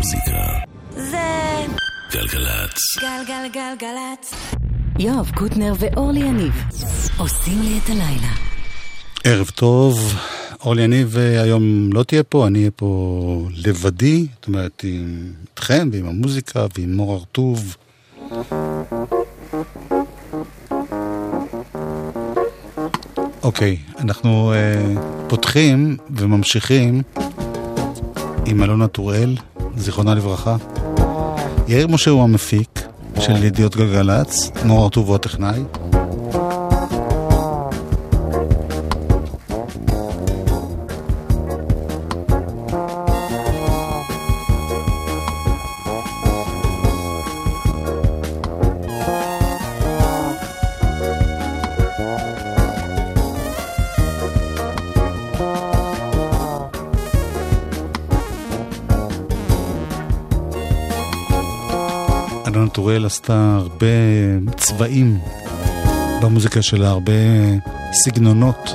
המוזיקה. זה גלגלצ. גלגלגלגלצ. יואב קוטנר ואורלי יניב עושים לי את הלילה. ערב טוב, אורלי יניב אה, היום לא תהיה פה, אני אהיה פה לבדי, זאת אומרת עם אתכם ועם המוזיקה ועם מור הרטוב. אוקיי, אנחנו uh, פותחים וממשיכים עם אלונה טוראל, זיכרונה לברכה. יאיר משה הוא המפיק של ידיעות גלגלצ, מור הרטוב הוא הטכנאי. עשתה הרבה צבעים במוזיקה שלה, הרבה סגנונות.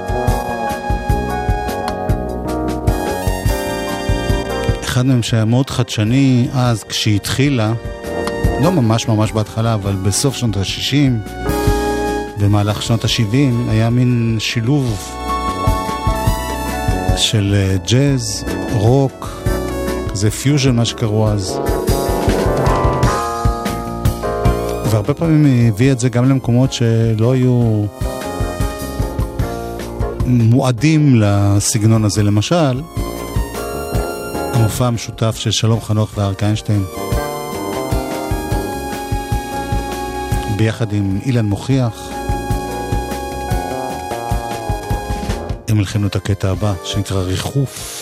אחד מהם שהיה מאוד חדשני אז כשהיא התחילה, לא ממש ממש בהתחלה, אבל בסוף שנות ה-60, במהלך שנות ה-70, היה מין שילוב של אה, ג'אז, רוק, כזה פיוז'ן מה שקראו אז. והרבה פעמים היא הביאה את זה גם למקומות שלא היו מועדים לסגנון הזה. למשל, המופע המשותף של שלום חנוך ואריק איינשטיין, ביחד עם אילן מוכיח, הם הלחינו את הקטע הבא, שנקרא ריחוף.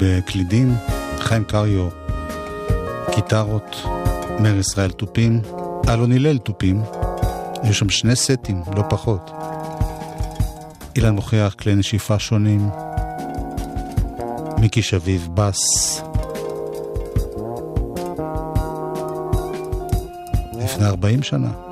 בקלידים, חיים קריו, גיטרות, מאיר ישראל תופים, אלון הלל תופים, היו שם שני סטים, לא פחות. אילן מוכיח כלי נשיפה שונים, מיקי שביב בס. לפני 40 שנה.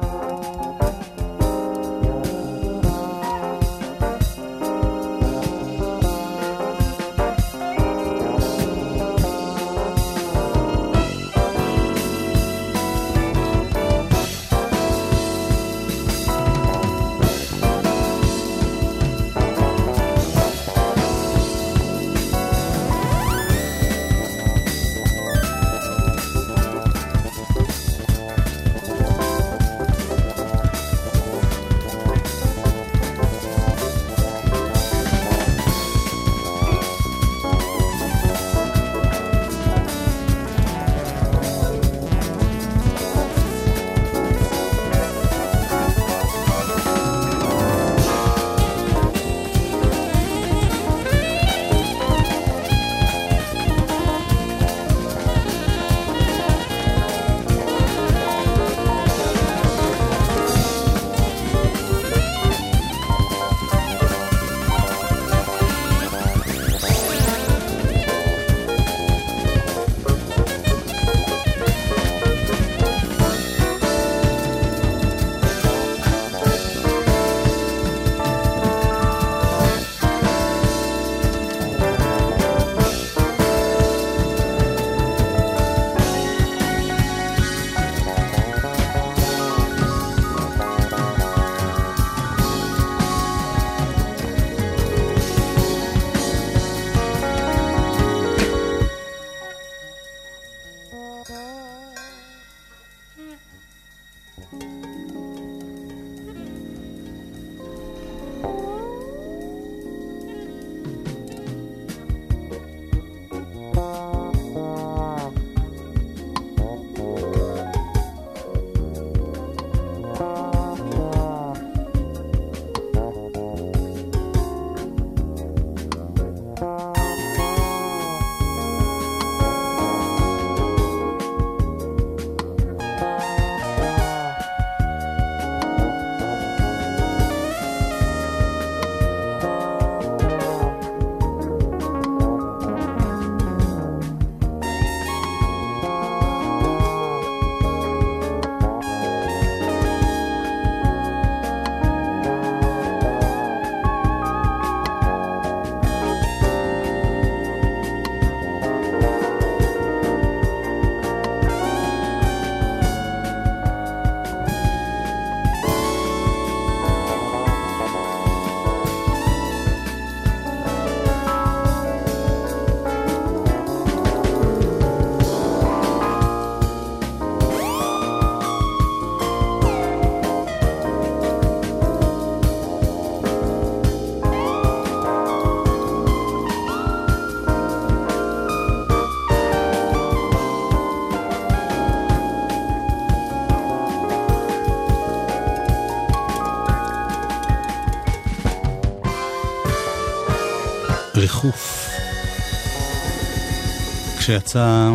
כשיצא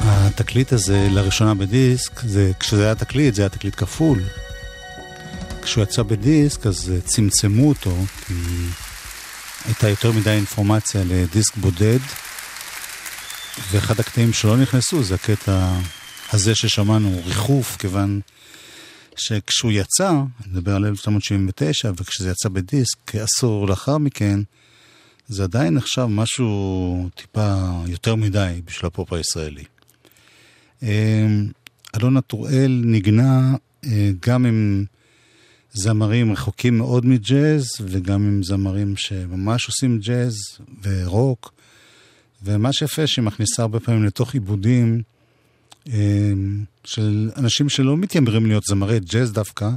התקליט הזה לראשונה בדיסק, זה, כשזה היה תקליט, זה היה תקליט כפול. כשהוא יצא בדיסק, אז צמצמו אותו, כי הייתה יותר מדי אינפורמציה לדיסק בודד, ואחד הקטעים שלא נכנסו זה הקטע הזה ששמענו, ריחוף, כיוון שכשהוא יצא, אני מדבר על 1979, וכשזה יצא בדיסק, כעשור לאחר מכן, זה עדיין נחשב משהו טיפה יותר מדי בשביל הפופ הישראלי. אמ, אלונה טוראל ניגנה אה, גם עם זמרים רחוקים מאוד מג'אז, וגם עם זמרים שממש עושים ג'אז ורוק. ומה שיפה שהיא מכניסה הרבה פעמים לתוך עיבודים אמ, של אנשים שלא מתיימרים להיות זמרי ג'אז דווקא,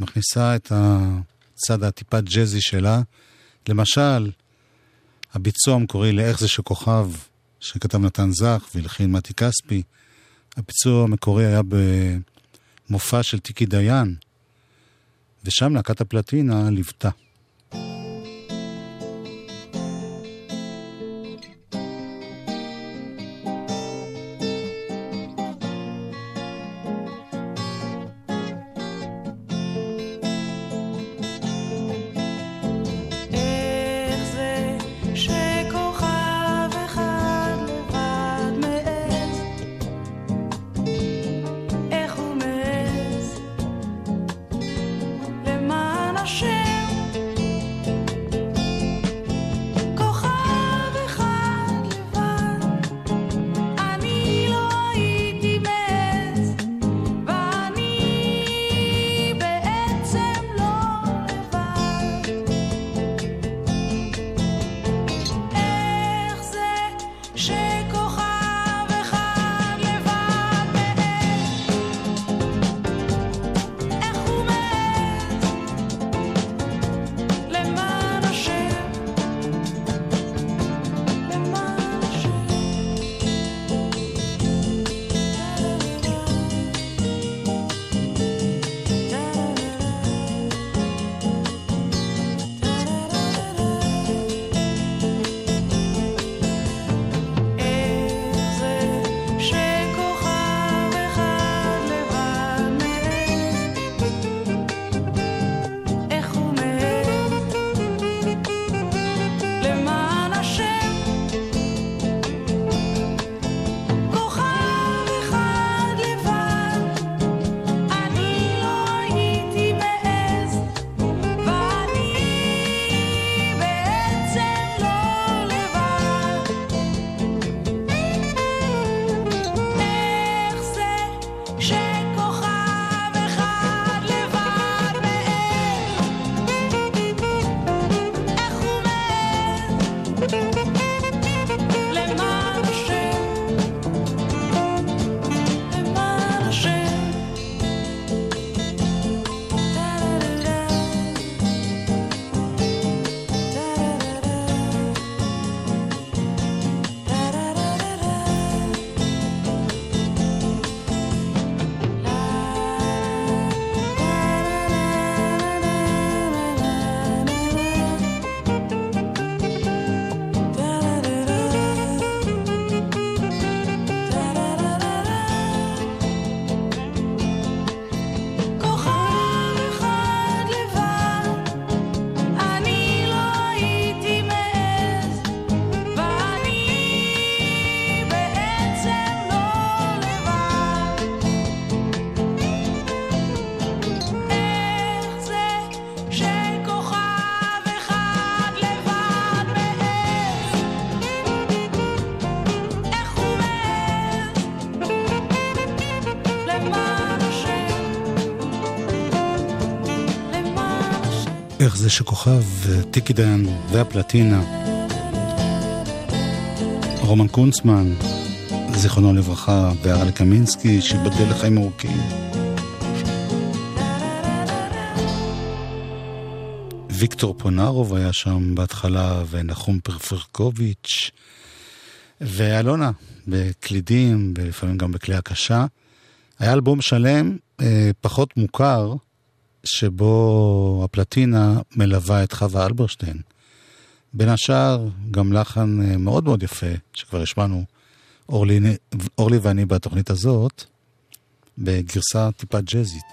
מכניסה את הצד הטיפה ג'אזי שלה. למשל, הביצוע המקורי ל"איך זה שכוכב", שכתב נתן זך והלחין מתי כספי, הביצוע המקורי היה במופע של טיקי דיין, ושם להקת הפלטינה ליוותה. זה שכוכב טיקי דיין והפלטינה, רומן קונצמן, זיכרונו לברכה, והרל קמינסקי, שיבדל לחיים ארוכים. ויקטור פונרוב היה שם בהתחלה, ונחום פרפרקוביץ', ואלונה, בקלידים, ולפעמים גם בכלי הקשה. היה אלבום שלם, אה, פחות מוכר, שבו הפלטינה מלווה את חווה אלברשטיין בין השאר, גם לחן אה, מאוד מאוד יפה, שכבר השמענו, אורלי, אורלי ואני בתוכנית הזאת, בגרסה טיפה ג'אזית.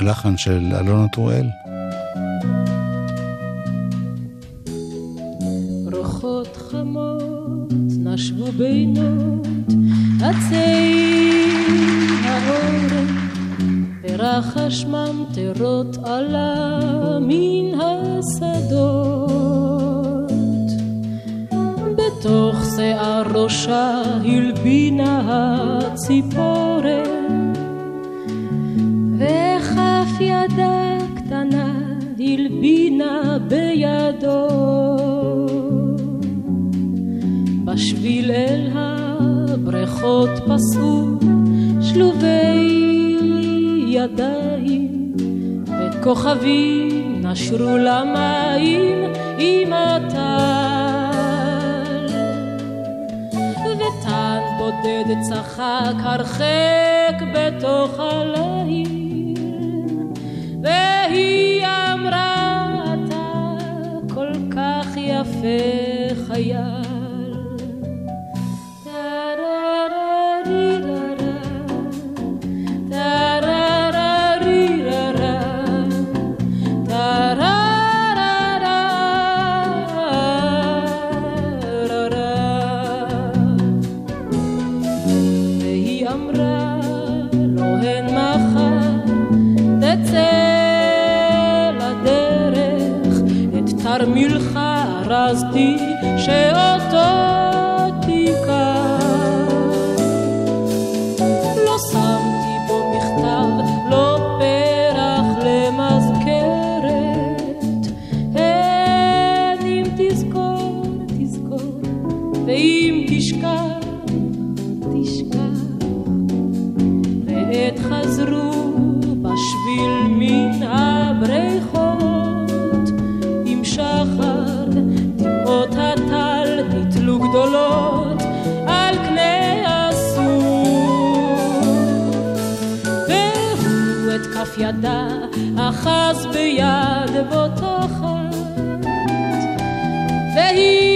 לחן של אלונה טוראל. חמות נשבו בינות עצי העורף ורחש ממטרות עלה מן השדות. בתוך שיער ראשה הלבינה הציפורת ידה קטנה הלבינה בידו בשביל אל הבריכות פסעו שלובי ידיים וכוכבים נשרו למים עם הטל וטן בודד צחק הרחק בתוך הליל והיא אמרה, אתה כל כך יפה חייל. ידה אחז ביד בוטחת, והיא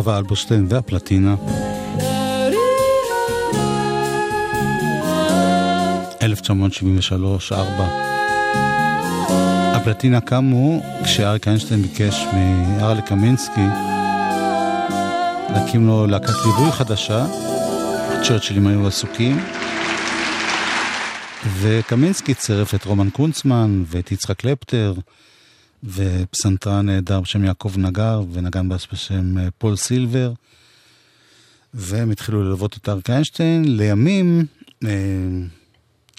חווה אלברשטיין והפלטינה. 1973-4. הפלטינה קמו כשאריק איינשטיין ביקש מארלה קמינסקי להקים לו להקת ליווי חדשה, צ'רצ'ילים היו עסוקים, וקמינסקי צירף את רומן קונצמן ואת יצחק קלפטר ופסנתרן נהדר בשם יעקב נגר ונגן בס בשם אה, פול סילבר, והם התחילו ללוות את אריק איינשטיין. לימים אה,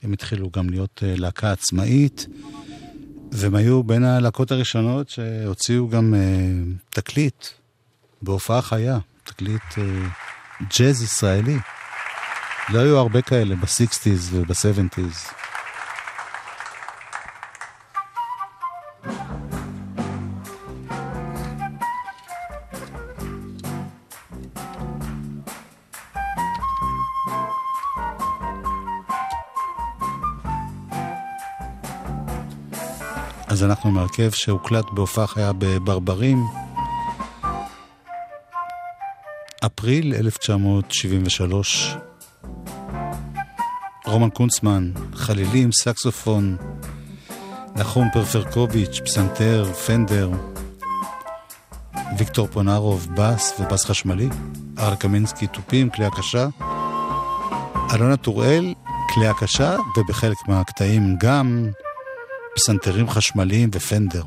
הם התחילו גם להיות אה, להקה עצמאית. והם היו בין הלהקות הראשונות שהוציאו גם תקליט בהופעה חיה, תקליט ג'אז ישראלי. לא היו הרבה כאלה ב-60's וב-70's. אז אנחנו עם הרכב שהוקלט בהופעה חיה בברברים. אפריל 1973. רומן קונצמן, חלילים, סקסופון, נחום פרפרקוביץ', פסנתר, פנדר, ויקטור פונרוב, בס ובס חשמלי, ארל קמינסקי, תופים, כלי הקשה, אלונה טוראל, כלי הקשה, ובחלק מהקטעים גם פסנתרים חשמליים ופנדר.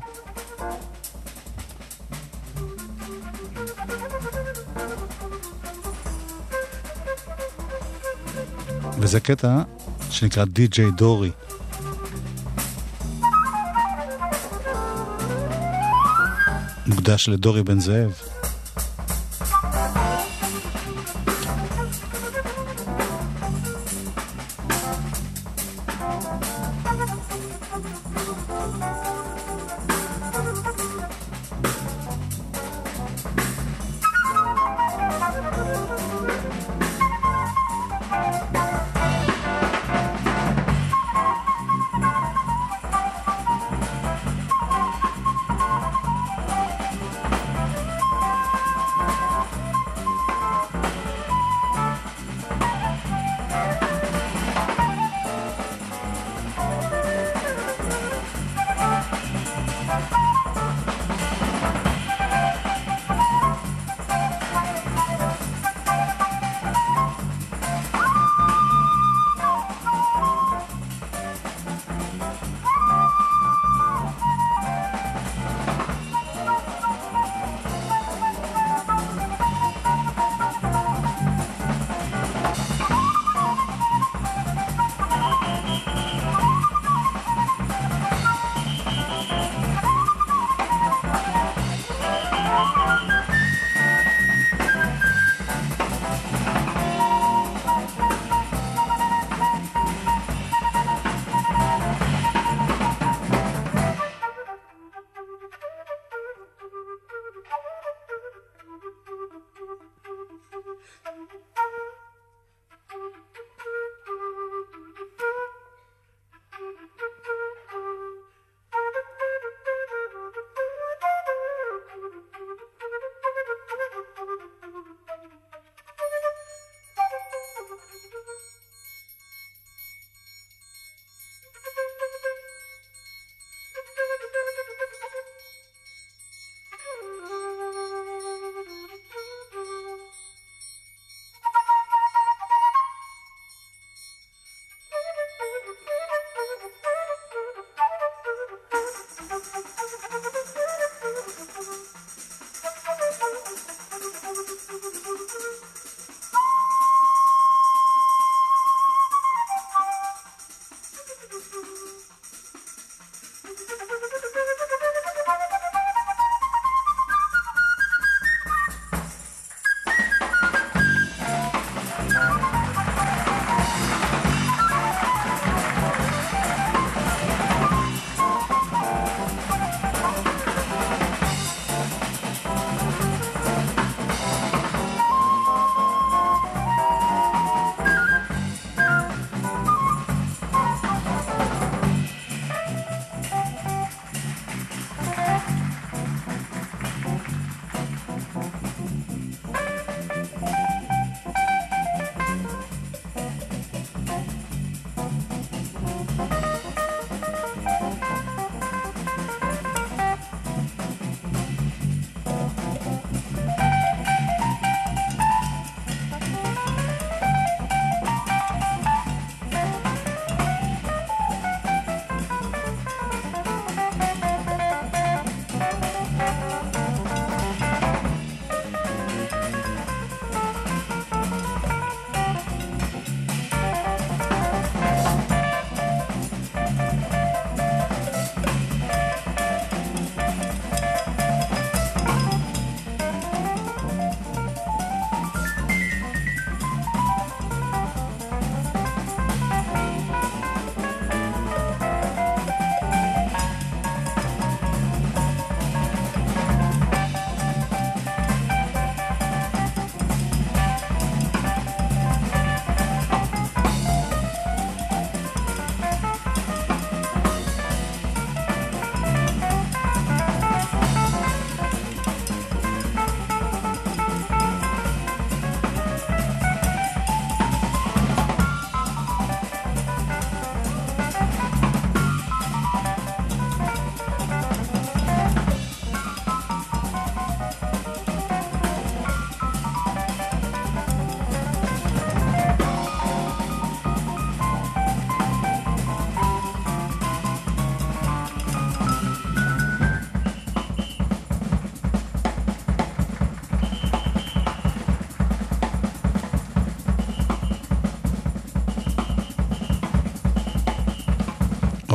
וזה קטע שנקרא די.ג'יי דורי. מוקדש לדורי בן זאב.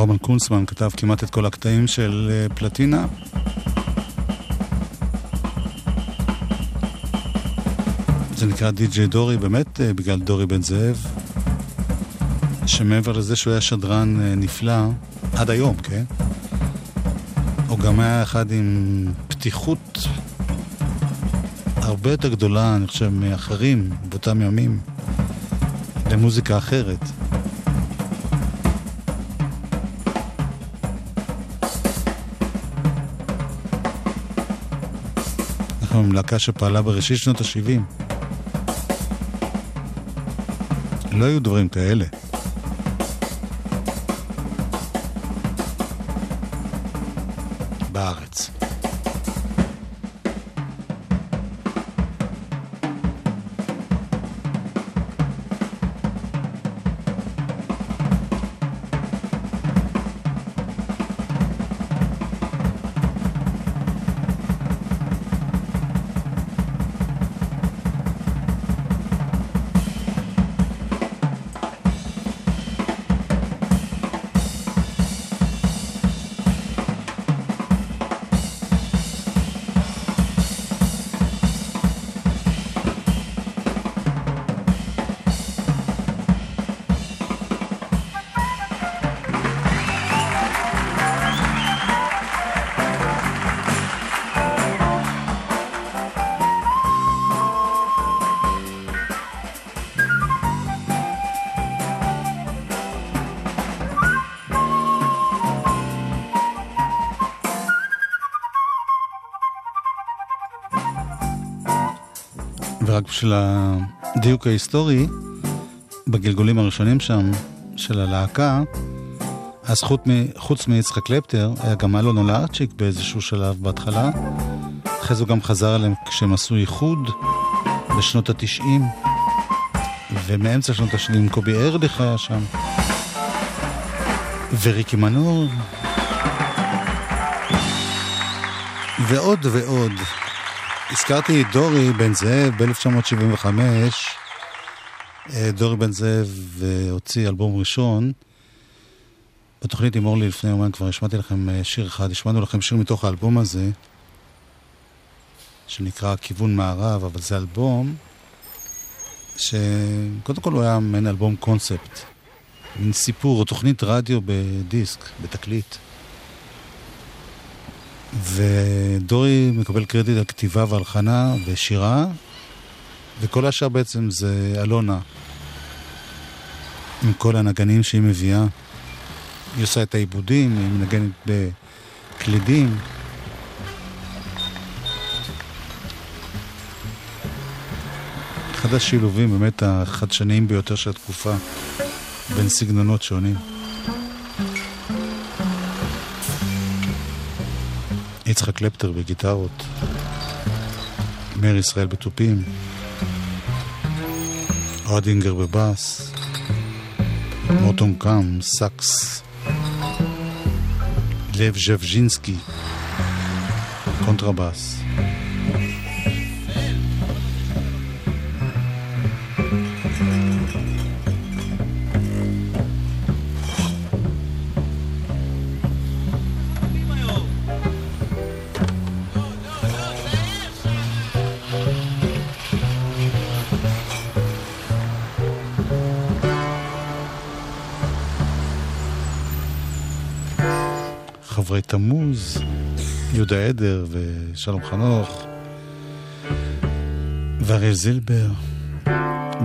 רומן קונסמן כתב כמעט את כל הקטעים של אה, פלטינה. זה נקרא די.ג'יי דורי, באמת אה, בגלל דורי בן זאב, שמעבר לזה שהוא היה שדרן אה, נפלא, עד היום, כן? הוא גם היה אחד עם פתיחות הרבה יותר גדולה, אני חושב, מאחרים באותם ימים, למוזיקה אחרת. אנחנו להקה שפעלה בראשית שנות ה-70. לא היו דברים כאלה. בשביל הדיוק ההיסטורי, בגלגולים הראשונים שם של הלהקה, אז חוץ, חוץ מיצחק קלפטר, היה גם אלון אולארצ'יק באיזשהו שלב בהתחלה. אחרי זה הוא גם חזר אליהם כשהם עשו איחוד בשנות התשעים, ומאמצע שנות השנים קובי ארליך היה שם, וריקי מנור, ועוד ועוד. הזכרתי את דורי בן זאב ב-1975. אה, דורי בן זאב אה, הוציא אלבום ראשון. בתוכנית עם אורלי לפני יומיים כבר השמעתי לכם אה, שיר אחד, השמענו לכם שיר מתוך האלבום הזה, שנקרא כיוון מערב, אבל זה אלבום שקודם כל הוא היה מעין אלבום קונספט, מין סיפור או תוכנית רדיו בדיסק, בתקליט. ודורי מקבל קרדיט על כתיבה והלחנה ושירה, וכל השאר בעצם זה אלונה, עם כל הנגנים שהיא מביאה. היא עושה את העיבודים, היא מנגנת בקלידים. אחד השילובים באמת החדשניים ביותר של התקופה בין סגנונות שונים. יצחק קלפטר בגיטרות, מאיר ישראל בתופים, אוהדינגר בבאס, מוטון קאם, סאקס, לב ז'בז'ינסקי, קונטרבאס. תמוז, יהודה עדר ושלום חנוך, ואריאל זילבר,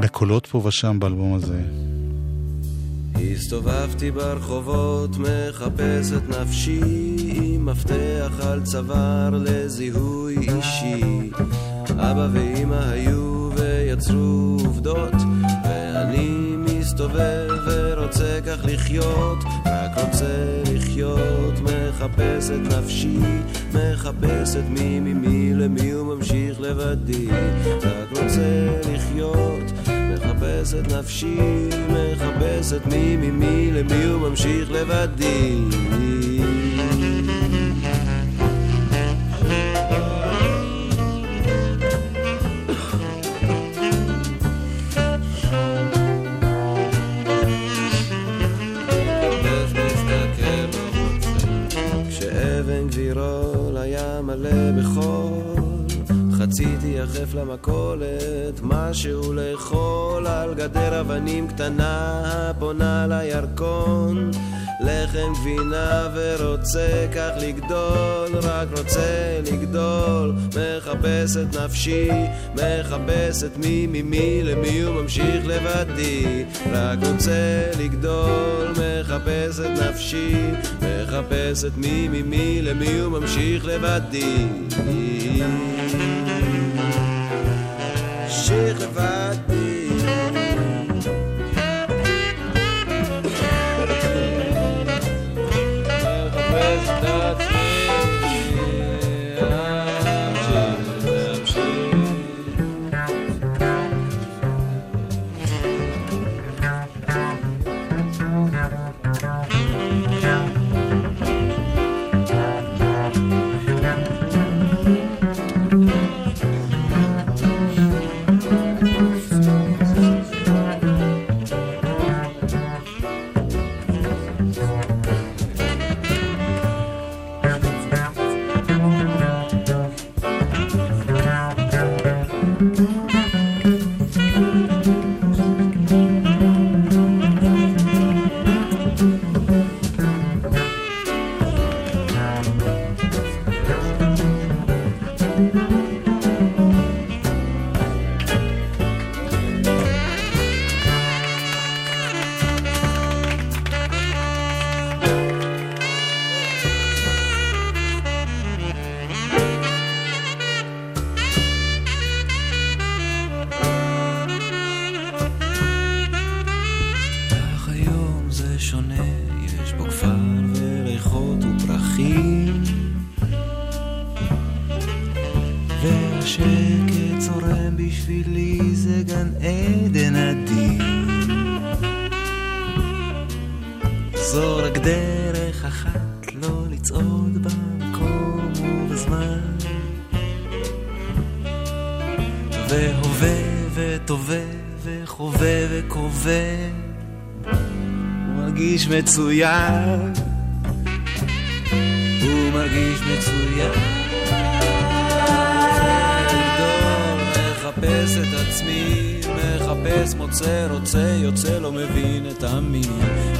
בקולות פה ושם באלבום הזה. הסתובבתי ברחובות, מחפש את נפשי, עם מפתח על צוואר לזיהוי אישי. אבא ואמא היו ויצרו עובדות, ואני מסתובב ורוצה כך לחיות, רק רוצה לחיות, מחפש את נפשי, מחפש את מי ממי למי הוא ממשיך לבדי, רק רוצה לחיות, מחפש את נפשי, מחפש את מי ממי למי הוא ממשיך לבדי. רציתי יחף למכולת, משהו לאכול על גדר אבנים קטנה הפונה לירקון. לחם גבינה ורוצה כך לגדול, רק רוצה לגדול, מחפש את נפשי, מחפש את מי ממי למי הוא ממשיך לבדי, רק רוצה לגדול, מחפש את נפשי, מחפש את מי ממי למי הוא ממשיך לבדי. ממשיך לבדי מצוין, הוא מרגיש מצוין. מחפש את עצמי, מחפש, מוצא, רוצה, יוצא, לא מבין את עמי.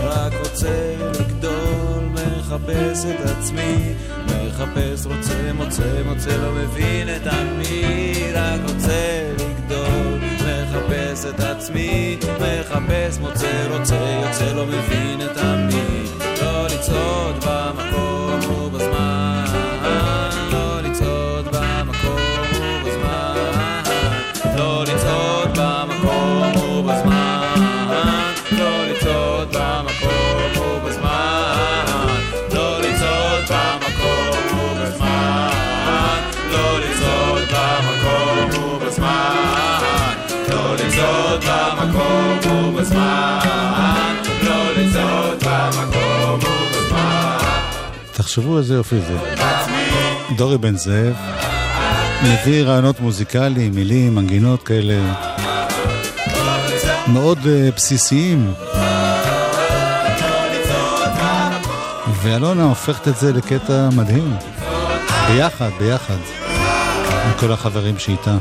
רק רוצה לגדול, מחפש את עצמי, מחפש, רוצה, מוצא, מוצא, לא מבין את עמי. רק רוצה לגדול, מחפש את עצמי, מחפש, מוצא, רוצה, יוצא, לא מבין את עמי. תחשבו איזה יופי זה. דורי בן זאב מביא רעיונות מוזיקליים, מילים, מנגינות כאלה מאוד uh, בסיסיים. ואלונה הופכת את זה לקטע מדהים. ביחד, ביחד. עם כל החברים שאיתה.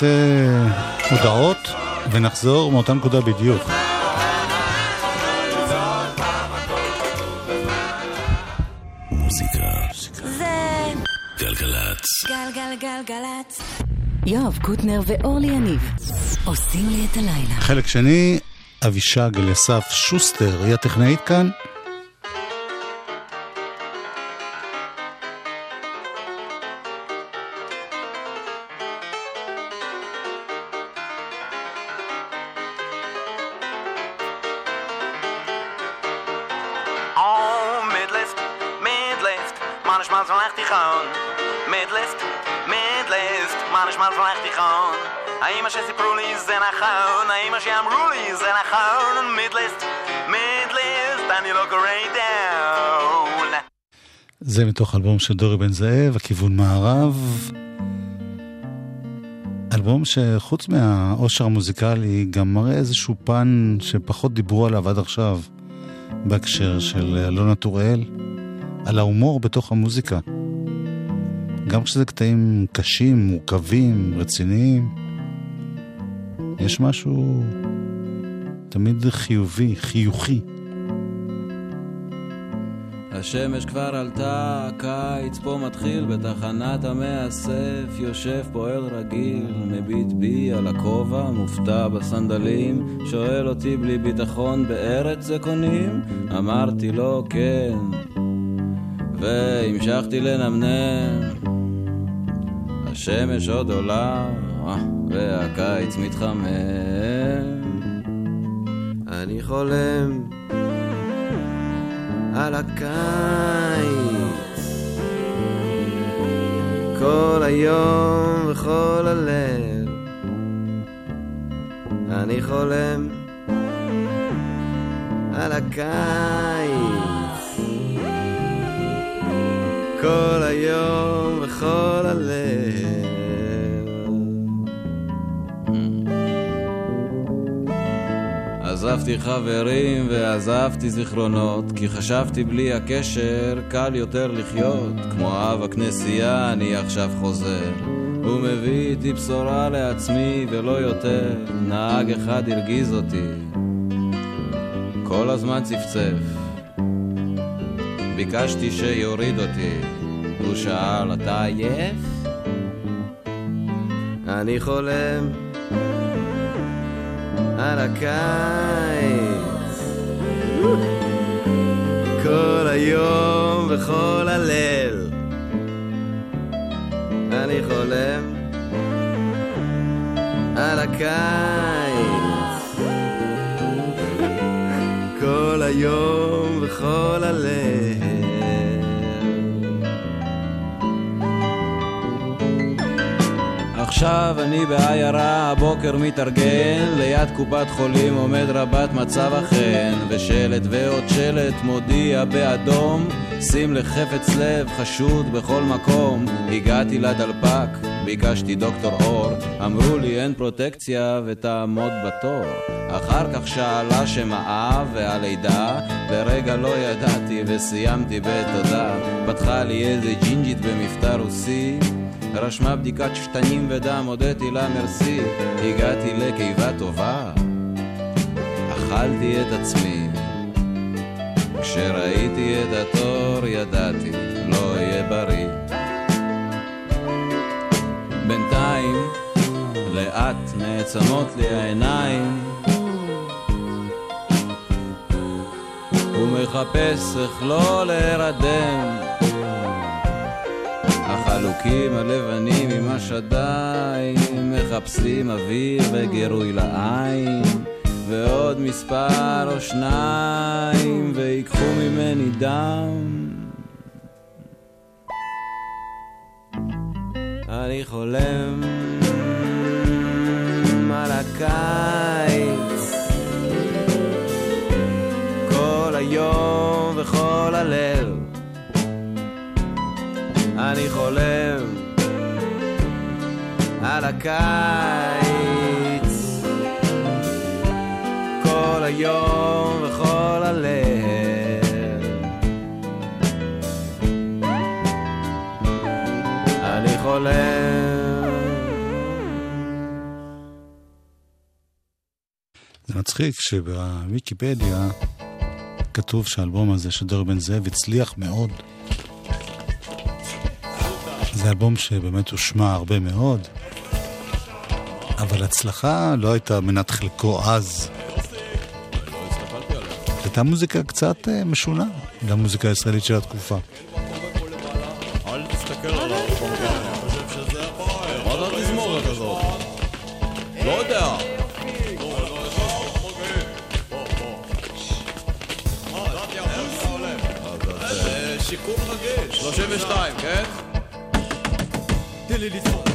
קצת אה, הודעות ונחזור מאותה נקודה בדיוק. גלגלצ. יואב קוטנר ואורלי יניב עושים לי את הלילה. חלק שני, אבישג אליסף שוסטר, היא הטכנאית כאן. On mid-lift, mid-lift, my מה נשמע זמלך תיכון? מדליסט, מדליסט, מה נשמע זמלך תיכון? האם מה שסיפרו לי זה נכון? האם מה שאמרו לי זה נכון? מדליסט, מדליסט, אני לא קורא דאון. זה מתוך אלבום של דורי בן זאב, הכיוון מערב. אלבום שחוץ מהאושר המוזיקלי גם מראה איזשהו פן שפחות דיברו עליו עד עכשיו בהקשר של אלונה טוראל, על ההומור בתוך המוזיקה. גם כשזה קטעים קשים, מורכבים, רציניים, יש משהו תמיד חיובי, חיוכי. השמש כבר עלתה, הקיץ פה מתחיל בתחנת המאסף, יושב פועל רגיל, מביט בי על הכובע, מופתע בסנדלים, שואל אותי בלי ביטחון בארץ זה קונים? אמרתי לו כן, והמשכתי לנמנם. השמש עוד עולה, והקיץ מתחמם. אני חולם על הקיץ כל היום וכל הלב אני חולם על הקיץ כל היום וכל הלב. עזבתי חברים ועזבתי זיכרונות כי חשבתי בלי הקשר קל יותר לחיות. כמו אב הכנסייה אני עכשיו חוזר. הוא מביא איתי בשורה לעצמי ולא יותר. נהג אחד הרגיז אותי. כל הזמן צפצף ביקשתי שיוריד אותי. הוא שאל אתה עייף? אני חולם על הקיץ. כל היום וכל הליל. אני חולם על הקיץ. כל היום וכל הליל עכשיו אני בעיירה, הבוקר מתארגן, ליד קופת חולים עומד רבת מצב החן, ושלט ועוד שלט מודיע באדום, שים לחפץ לב חשוד בכל מקום. הגעתי לדלפק, ביקשתי דוקטור אור, אמרו לי אין פרוטקציה ותעמוד בתור. אחר כך שאלה שם האב והלידה, לרגע לא ידעתי וסיימתי בתודה. פתחה לי איזה ג'ינג'ית במבטא רוסי, רשמה בדיקת שתנים ודם, הודיתי לה מרסי, הגעתי לקיבה טובה, אכלתי את עצמי. כשראיתי את התור ידעתי, לא יהיה בריא. בינתיים, לאט נעצמות לי העיניים, ומחפש איך לא להירדם. החלוקים הלבנים עם השדיים מחפשים אוויר וגירוי לעין ועוד מספר או שניים ויקחו ממני דם. אני חולם על הקיץ אני חולם על הקיץ. כל היום וכל הלב. אני חולם. זה מצחיק שבוויקיפדיה כתוב שהאלבום הזה של דור בן זאב הצליח מאוד. זה אלבום שבאמת הושמע הרבה מאוד, אבל הצלחה לא הייתה מנת חלקו אז. הייתה מוזיקה קצת אה, משונה למוזיקה הישראלית של התקופה. אל הזאת? לא יודע. מיקום רגיש. 32, כן? תן לי לדפוק.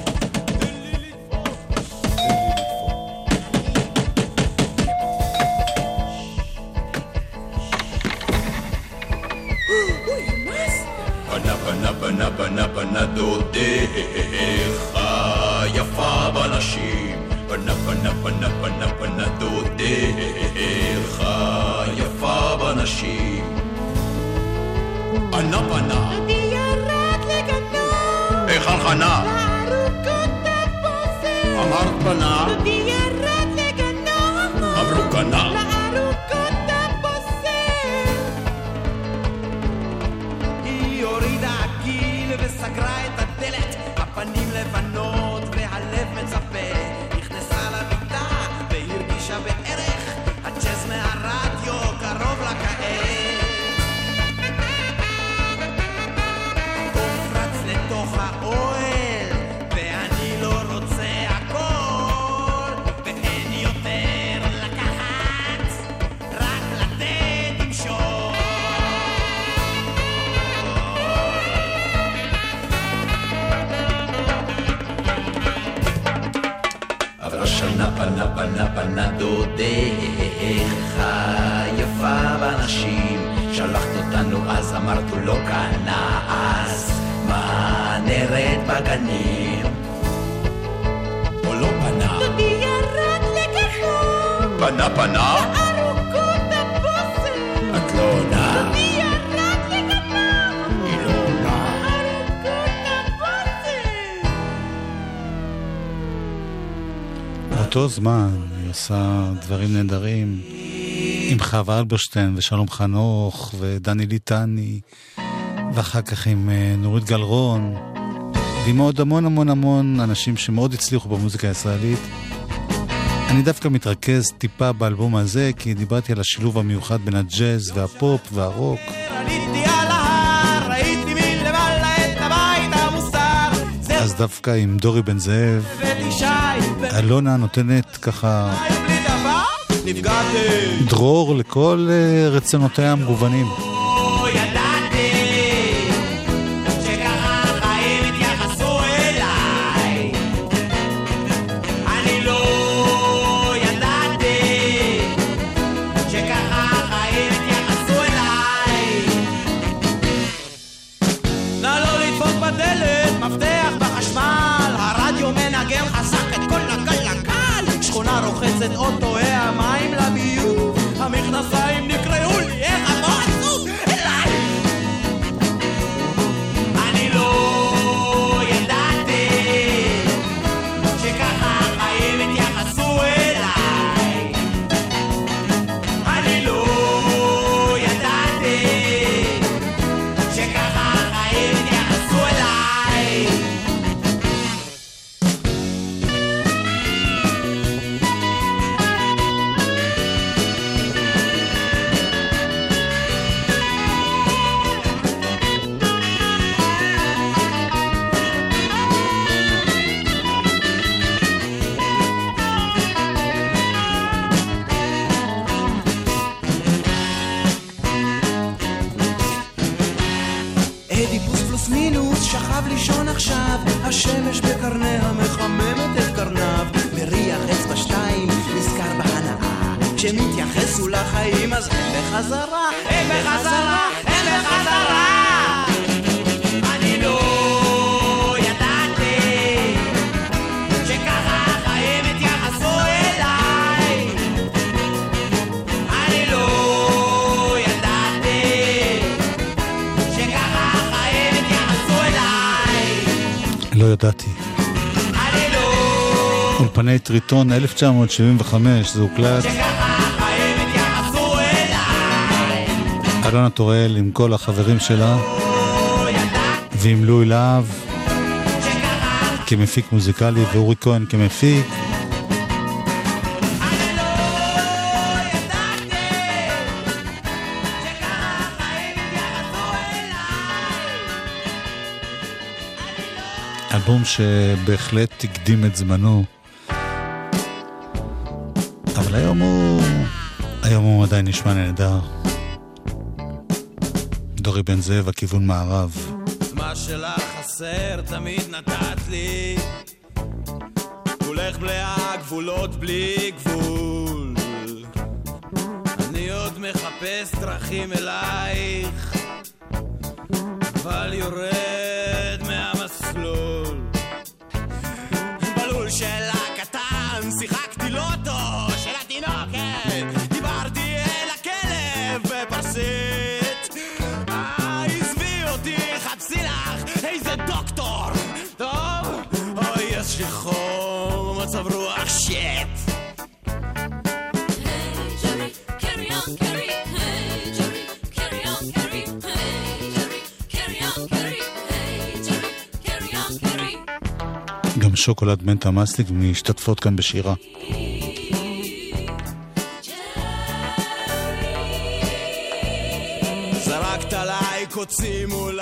בנה בנה בנה פנה דודיך יפה בנשים. שלחת אותנו אז אמרת הוא לא קנה אז מה נרד בגנים? או לא פנה? פנה פנה? את לא עונה. היא לא עונה. באותו זמן היא עושה דברים נהדרים עם חווה אלברשטיין ושלום חנוך ודני ליטני ואחר כך עם אה, נורית גלרון. ועם עוד המון המון המון אנשים שמאוד הצליחו במוזיקה הישראלית. אני דווקא מתרכז טיפה באלבום הזה כי דיברתי על השילוב המיוחד בין הג'אז והפופ והרוק. אז דווקא עם דורי בן זאב אלונה נותנת ככה. דרור לכל אה, רצונותיה המגוונים. טריטון 1975, זה הוקלט. אלונה טוראל עם כל החברים שלה, ועם לואי להב כמפיק מוזיקלי ואורי כהן כמפיק. אלבום שבהחלט הקדים את זמנו. עדיין נשמע נהדר. דורי בן זאב, הכיוון מערב. מה שלך חסר תמיד נתת לי כולך מלאה גבולות בלי גבול אני עוד מחפש דרכים אלייך אבל יורד שוקולד מנטה מסטיק משתתפות כאן בשירה. זרקת עליי קוצים מול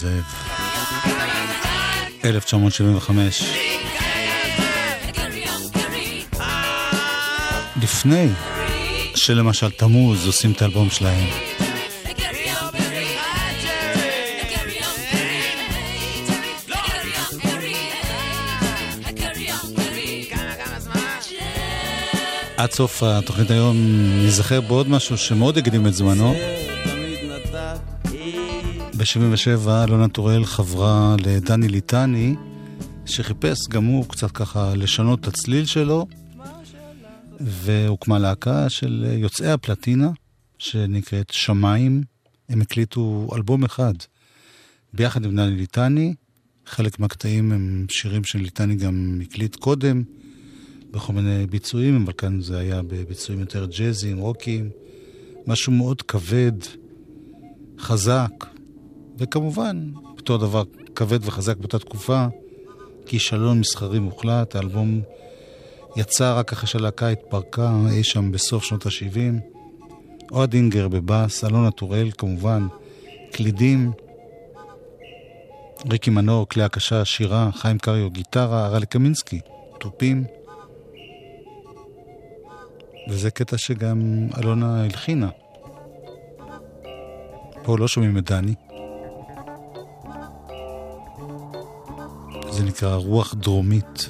זאב. 1975. לפני שלמשל תמוז עושים את האלבום שלהם. עד סוף התוכנית היום ניזכר בעוד משהו שמאוד הקדים את זמנו. תמיד נתתי ב-77 אלונה טוראל חברה לדני ליטני, שחיפש גם הוא קצת ככה לשנות את הצליל שלו, והוקמה להקה של יוצאי הפלטינה, שנקראת שמיים. הם הקליטו אלבום אחד ביחד עם דני ליטני. חלק מהקטעים הם שירים שליטני גם הקליט קודם, בכל מיני ביצועים, אבל כאן זה היה בביצועים יותר ג'אזיים, רוקיים. משהו מאוד כבד, חזק, וכמובן, בתור דבר כבד וחזק באותה תקופה, כישלון מסחרי מוחלט, האלבום יצא רק אחרי שהלהקה התפרקה אי שם בסוף שנות ה-70. אוהד אינגר בבאס, אלונה טוראל כמובן, קלידים, ריקי מנור, כלי הקשה, שירה, חיים קריו, גיטרה, הרלי קמינסקי, תופים. וזה קטע שגם אלונה הלחינה. פה לא שומעים את דני. זה נקרא רוח דרומית.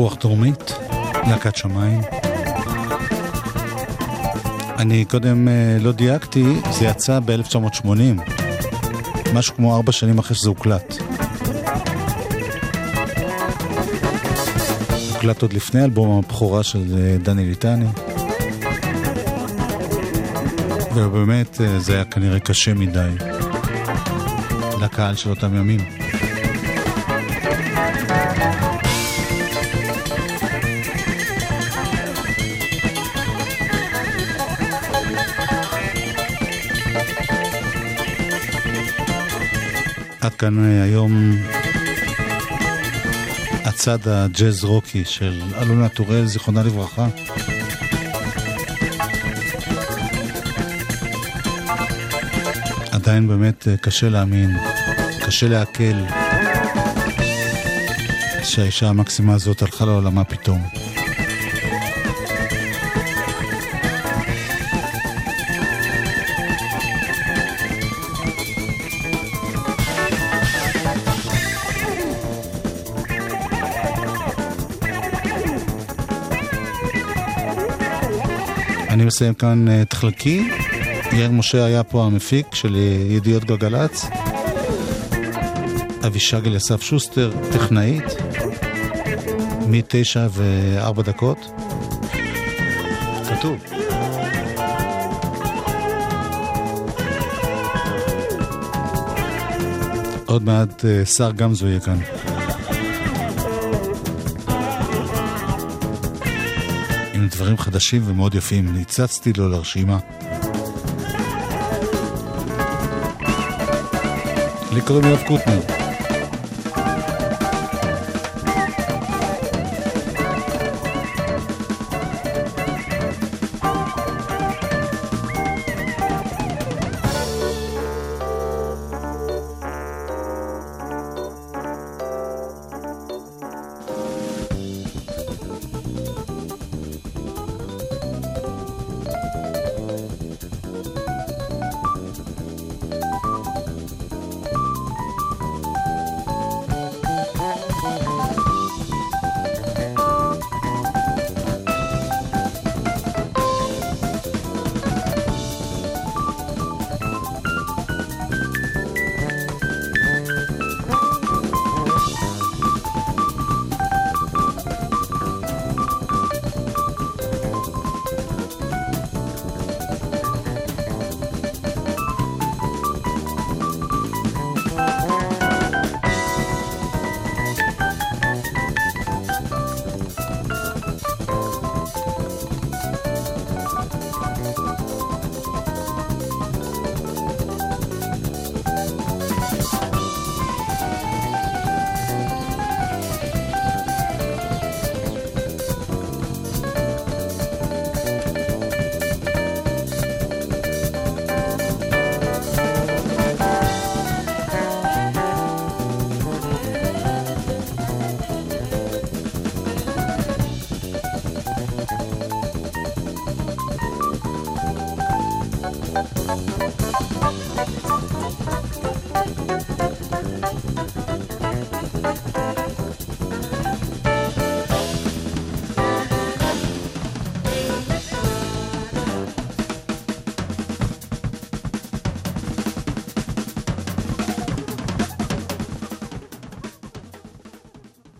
רוח דרומית, להקת שמיים. אני קודם אה, לא דייקתי, זה יצא ב-1980, משהו כמו ארבע שנים אחרי שזה הוקלט. הוקלט עוד לפני אלבום הבכורה של אה, דני ליטני. ובאמת אה, זה היה כנראה קשה מדי לקהל של אותם ימים. עד כאן אה, היום הצד הג'אז רוקי של אלונה טוראל, זיכרונה לברכה. עדיין באמת אה, קשה להאמין, קשה לעכל שהאישה המקסימה הזאת הלכה לעולמה פתאום. מסיים כאן אה, את חלקי. יאיר משה היה פה המפיק של אה, ידיעות גלגלצ. אבישג אליסף שוסטר, טכנאית, מתשע וארבע דקות. כתוב. עוד מעט אה, שר גמזו יהיה כאן. דברים חדשים ומאוד יפים. ניצצתי לו לרשימה. לי קוראים יואב קוטנר.